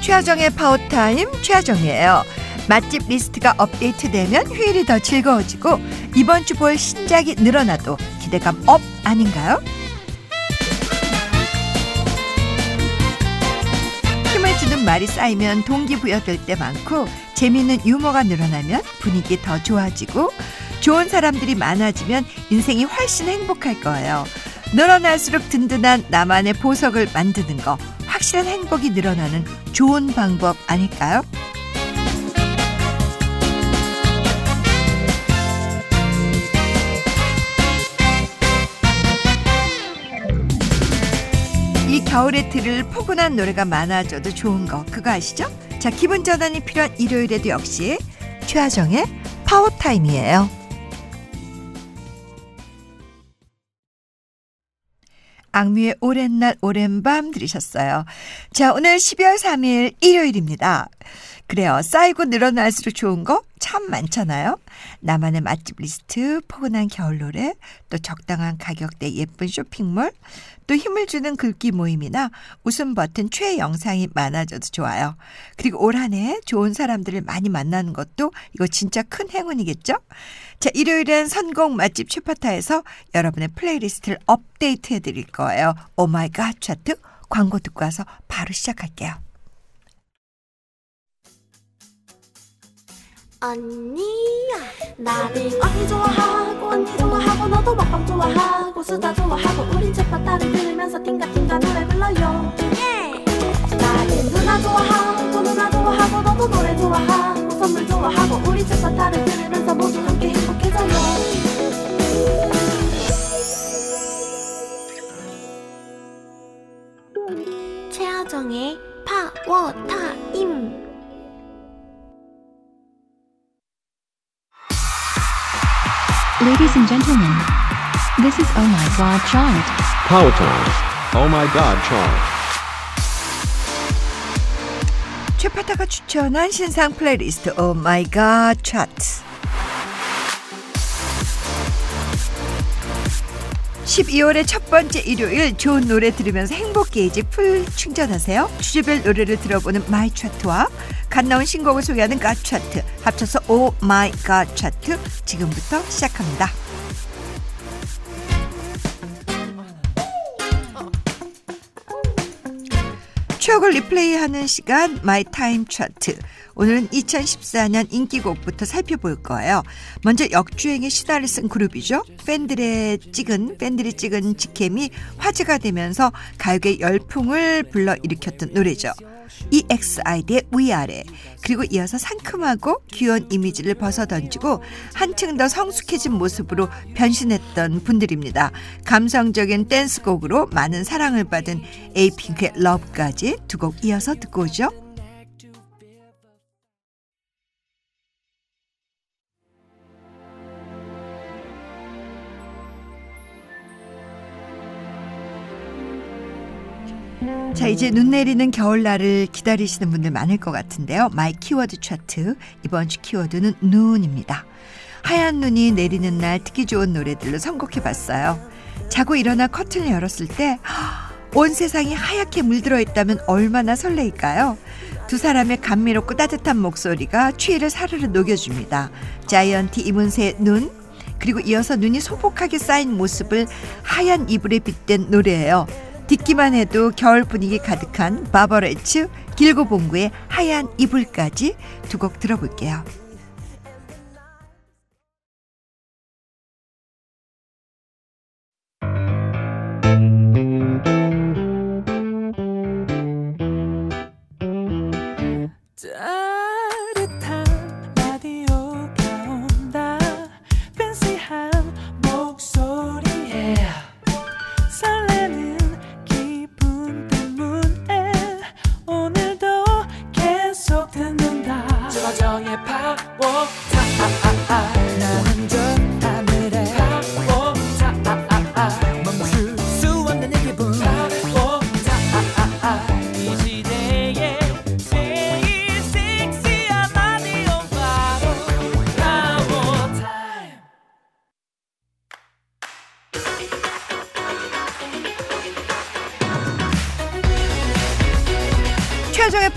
최화정의 파워타임 최화정이에요. 맛집 리스트가 업데이트되면 휴일이 더 즐거워지고 이번 주 볼 신작이 늘어나도 기대감 up 아닌가요? 힘을 주는 말이 쌓이면 동기부여될 때 많고 재미있는 유머가 늘어나면 분위기 더 좋아지고 좋은 사람들이 많아지면 인생이 훨씬 행복할 거예요. 늘어날수록 든든한 나만의 보석을 만드는 거 확실한 행복이 늘어나는 좋은 방법 아닐까요? 이 겨울에 들을 포근한 노래가 많아져도 좋은 거 그거 아시죠? 자 기분 전환이 필요한 일요일에도 역시 최하정의 파워타임이에요. 악뮤의 오랜 날 오랜 밤 들으셨어요. 자 오늘 12월 3일 일요일입니다. 그래요. 쌓이고 늘어날수록 좋은 거 참 많잖아요. 나만의 맛집 리스트, 포근한 겨울 노래, 또 적당한 가격대 예쁜 쇼핑몰, 또 힘을 주는 글귀 모임이나 웃음 버튼 최애 영상이 많아져도 좋아요. 그리고 올 한 해 좋은 사람들을 많이 만나는 것도 이거 진짜 큰 행운이겠죠? 자, 일요일엔 선곡 맛집 최파타에서 여러분의 플레이리스트를 업데이트 해드릴 거예요. Oh My God 차트 광고 듣고 와서 바로 시작할게요. 언니야. 나는 언니 좋아하고 언니 좋아하고 너도 먹방 좋아하고 수다 좋아하고 우린 최파타를 들으면서 띵가띵가 노래 불러요. 나는 누나 좋아하고 누나 좋아하고 너도 노래 좋아하고 선물 좋아하고 우리 최파타를 Ladies and gentlemen, this is Oh My God Chart. Power Time. Oh my god, Chart. 최파타가 추천한 신상 플레이리스트 오 마이 갓 12월의 첫 번째 일요일 좋은 노래 들으면서 행복 게이지 full 충전하세요. 주제별 노래를 들어보는 My 차트와 갓 나온 신곡을 소개하는 갓 차트 합쳐서 Oh My God 차트 지금부터 시작합니다. 추억을 replay하는 시간 My Time 차트. 오늘은 2014년 인기곡부터 살펴볼 거예요. 먼저 역주행의 신화를 쓴 그룹이죠. 팬들의 찍은 팬들이 찍은 직캠이 화제가 되면서 가요계 열풍을 불러일으켰던 노래죠. EXID의 위아래 그리고 이어서 상큼하고 귀여운 이미지를 벗어던지고 한층 더 성숙해진 모습으로 변신했던 분들입니다. 감성적인 댄스곡으로 많은 사랑을 받은 에이핑크의 러브까지 두 곡 이어서 듣고 오죠. 이제 눈 내리는 겨울날을 기다리시는 분들 많을 것 같은데요. My 키워드 차트 이번 주 키워드는 눈입니다. 하얀 눈이 내리는 날 듣기 좋은 노래들로 선곡해봤어요. 자고 일어나 커튼을 열었을 때 온 세상이 하얗게 물들어 있다면 얼마나 설레일까요? 두 사람의 감미롭고 따뜻한 목소리가 추위를 사르르 녹여줍니다. 자이언티 이문세의 눈 그리고 이어서 눈이 소복하게 쌓인 모습을 하얀 이불에 빗댄 노래예요. 듣기만 해도 겨울 분위기 가득한 바버레츠 길고 봉구의 하얀 이불까지 두 곡 들어볼게요.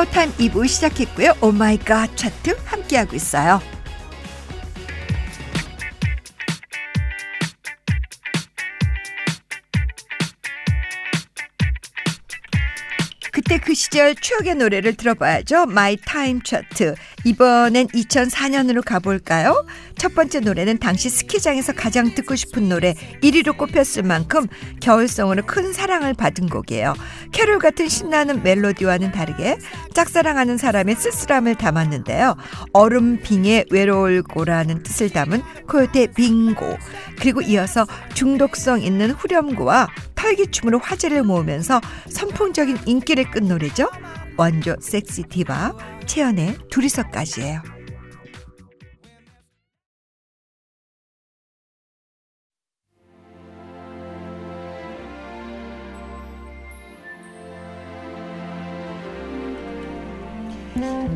파워타임 2부 시작했고요. Oh My God 차트 함께하고 있어요. 그때 그 시절 추억의 노래를 들어봐야죠. My Time 차트. 이번엔 2004년으로 가볼까요? 첫 번째 노래는 당시 스키장에서 가장 듣고 싶은 노래 1위로 꼽혔을 만큼 겨울송으로 큰 사랑을 받은 곡이에요. 캐롤 같은 신나는 멜로디와는 다르게 짝사랑하는 사람의 쓸쓸함을 담았는데요. 얼음 빙에 외로울 거라는 뜻을 담은 코요테 빙고. 그리고 이어서 중독성 있는 후렴구와 털기춤으로 화제를 모으면서 선풍적인 인기를 끈 노래죠. 원조 섹시 디바 채연의 둘이서까지예요.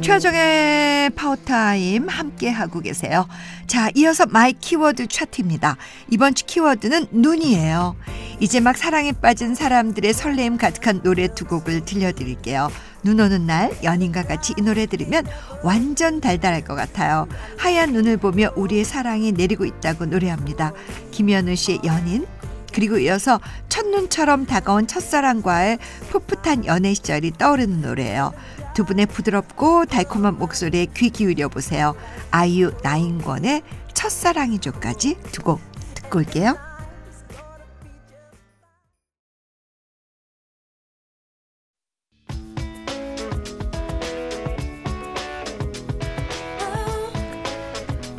최화정의 파워타임 함께 하고 계세요. 자, 이어서 My 키워드 차트입니다. 이번 주 키워드는 눈이에요. 이제 막 사랑에 빠진 사람들의 설레임 가득한 노래 두 곡을 들려드릴게요. 눈 오는 날 연인과 같이 이 노래 들으면 완전 달달할 것 같아요. 하얀 눈을 보며 우리의 사랑이 내리고 있다고 노래합니다. 김현우 씨의 연인 그리고 이어서 첫눈처럼 다가온 첫사랑과의 풋풋한 연애 시절이 떠오르는 노래예요. 두 분의 부드럽고 달콤한 목소리에 귀 기울여 보세요. 아이유 나윤권의 첫사랑이죠까지 두 곡 듣고 올게요.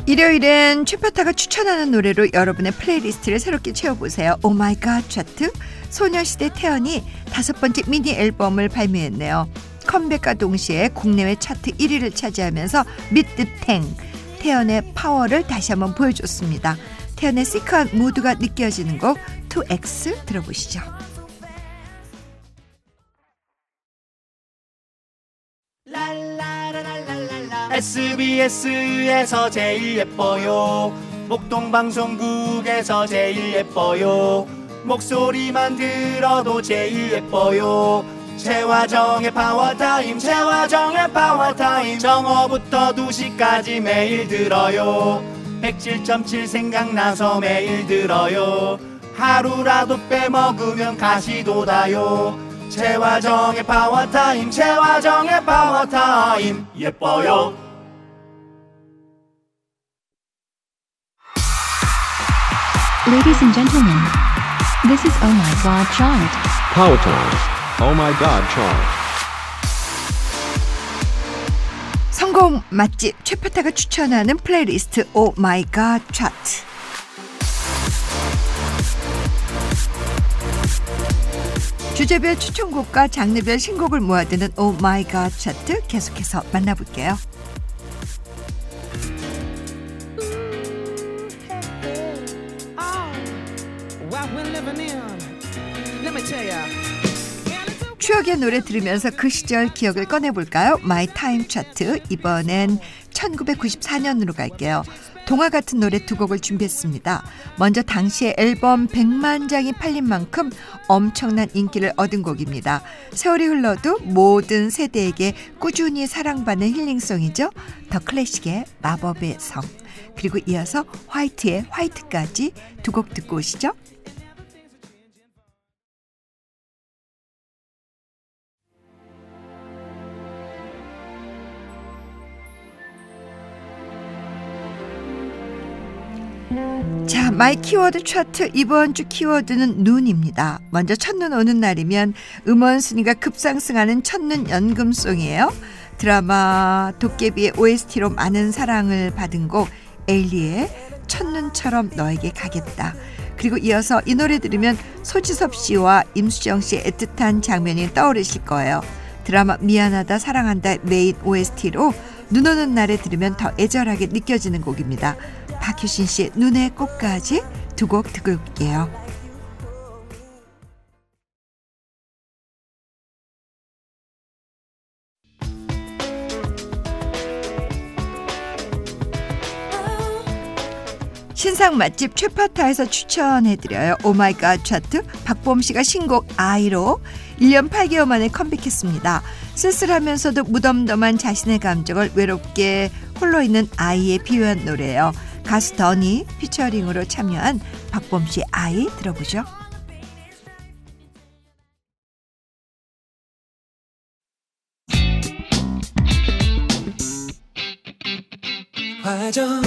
일요일엔 최파타가 추천하는 노래로 여러분의 플레이리스트를 새롭게 채워보세요. Oh My God 차트 소녀시대 태연이 다섯 번째 미니 앨범을 발매했네요. 컴백과 동시에 국내외 차트 1위를 차지하면서 미드탱 태연의 파워를 다시 한번 보여줬습니다. 태연의 시크한 무드가 느껴지는 곡 2X 들어보시죠. SBS에서 제일 예뻐요 목동 방송국에서 제일 예뻐요 목소리만 들어도 제일 예뻐요 최화정의 파워타임 최화정의 파워타임. 정오부터 2시까지 매일 들어요. 107.7 생각나서 매일 들어요. 하루라도 빼먹으면 가시 돋아요. 최화정의 파워타임 최화정의 파워타임. 예뻐요. Ladies and gentlemen, this is Oh My God Chart. Power Time. Oh my god chart. 선곡 맛집 최파타가 추천하는 플레이리스트 Oh My God 차트. 주제별 추천곡과 장르별 신곡을 모아두는 Oh My God 차트 계속해서 만나볼게요. 추억의 노래 들으면서 그 시절 기억을 꺼내볼까요? My Time 차트 이번엔 1994년으로 갈게요. 동화 같은 노래 두 곡을 준비했습니다. 먼저 당시에 앨범 100만 장이 팔린 만큼 엄청난 인기를 얻은 곡입니다. 세월이 흘러도 모든 세대에게 꾸준히 사랑받는 힐링송이죠. 더 클래식의 마법의 성 그리고 이어서 화이트의 화이트까지 두 곡 듣고 오시죠. 자, my 키워드 차트 이번 주 키워드는 눈입니다. 먼저 첫눈 오는 날이면 음원 순위가 급상승하는 첫눈 연금송이에요. 드라마 도깨비의 OST로 많은 사랑을 받은 곡 에일리의 첫눈처럼 너에게 가겠다. 그리고 이어서 이 노래 들으면 소지섭 씨와 임수정 씨의 애틋한 장면이 떠오르실 거예요. 드라마 미안하다 사랑한다 메인 OST로 눈 오는 날에 들으면 더 애절하게 느껴지는 곡입니다. 박효신 씨의 눈의 꽃까지 두 곡 듣고 올게요. 신상 맛집 최파타에서 추천해드려요. oh my god 차트 박봄 씨가 신곡 아이로 1년 8개월 만에 컴백했습니다. 쓸쓸하면서도 무덤덤한 자신의 감정을 외롭게 홀로 있는 아이에 비유한 노래예요. 가수 더니 피처링으로 참여한 박범 씨 아이 들어보죠. 화정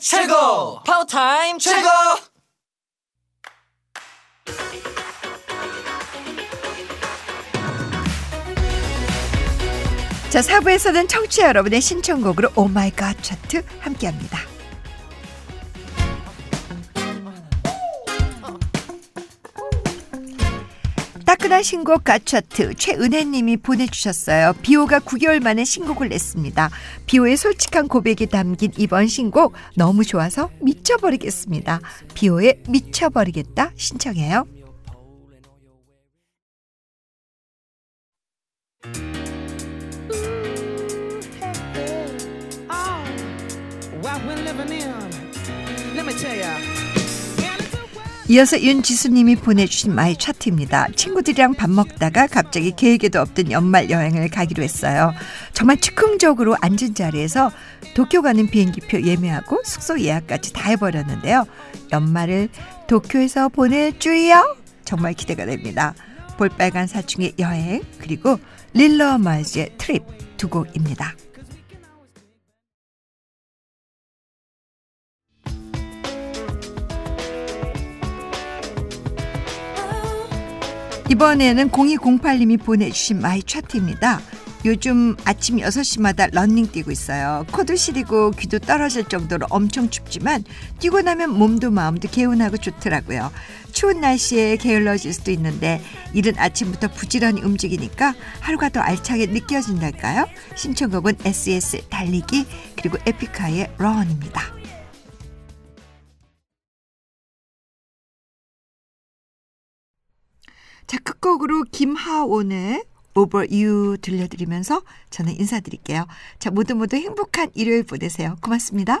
최고! 파워타임 최고! 자, 4부에서는 청취자 여러분의 신청곡으로 oh my god 차트 함께합니다. 따끈한 신곡 가차트 최은혜님이 보내주셨어요. 비오가 9개월 만에 신곡을 냈습니다. 비오의 솔직한 고백이 담긴 이번 신곡 너무 좋아서 미쳐버리겠습니다. 비오의 미쳐버리겠다 신청해요. 오, 이어서 윤지수님이 보내주신 my 차트입니다. 친구들이랑 밥 먹다가 갑자기 계획에도 없던 연말 여행을 가기로 했어요. 정말 즉흥적으로 앉은 자리에서 도쿄 가는 비행기표 예매하고 숙소 예약까지 다 해버렸는데요. 연말을 도쿄에서 보낼 줄이요? 정말 기대가 됩니다. 볼빨간 사춘의 여행 그리고 릴러 마즈의 트립 두 곡입니다. 이번에는 0208님이 보내주신 my 차트입니다. 요즘 아침 6시마다 런닝 뛰고 있어요. 코도 시리고 귀도 떨어질 정도로 엄청 춥지만 뛰고 나면 몸도 마음도 개운하고 좋더라고요. 추운 날씨에 게을러질 수도 있는데 이른 아침부터 부지런히 움직이니까 하루가 더 알차게 느껴진달까요? 신청곡은 SES 달리기 그리고 에픽하이의 Run입니다. 자, 끝곡으로 김하온의 Over You 들려드리면서 저는 인사드릴게요. 자, 모두 모두 행복한 일요일 보내세요. 고맙습니다.